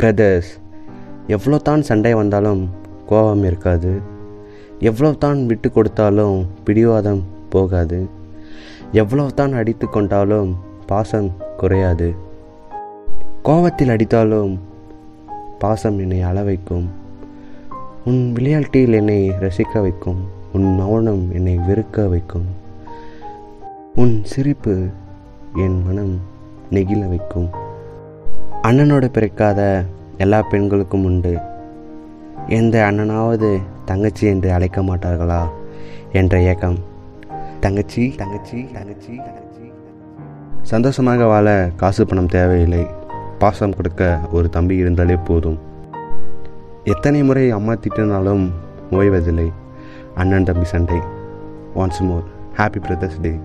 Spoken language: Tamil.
பிரதர்ஸ் எவ்வளோ தான் சண்டை வந்தாலும் கோபம் இருக்காது. எவ்வளோ தான் விட்டு கொடுத்தாலும் பிடிவாதம் போகாது. எவ்வளோ தான் அடித்து கொண்டாலும் பாசம் குறையாது. கோபத்தில் அடித்தாலும் பாசம் என்னை அள வைக்கும். உன் விளையாட்டில் என்னை ரசிக்க வைக்கும். உன் மௌனம் என்னை வெறுக்க வைக்கும். உன் சிரிப்பு என் மனம் நெகிழ வைக்கும். அண்ணனோட பிறக்காத எல்லா பெண்களுக்கும் உண்டு. எந்த அண்ணனாவது தங்கச்சி என்று அழைக்க மாட்டார்களா என்ற ஏக்கம். தங்கச்சி தங்கச்சி தங்கச்சி தங்கச்சி. சந்தோஷமாக வாழ காசு பணம் தேவையில்லை. பாசம் கொடுக்க ஒரு தம்பி இருந்தாலே போதும். எத்தனை முறை அம்மா திட்டினாலும் ஓய்வதில்லை அண்ணன் தம்பி சண்டை. Once more happy brothers day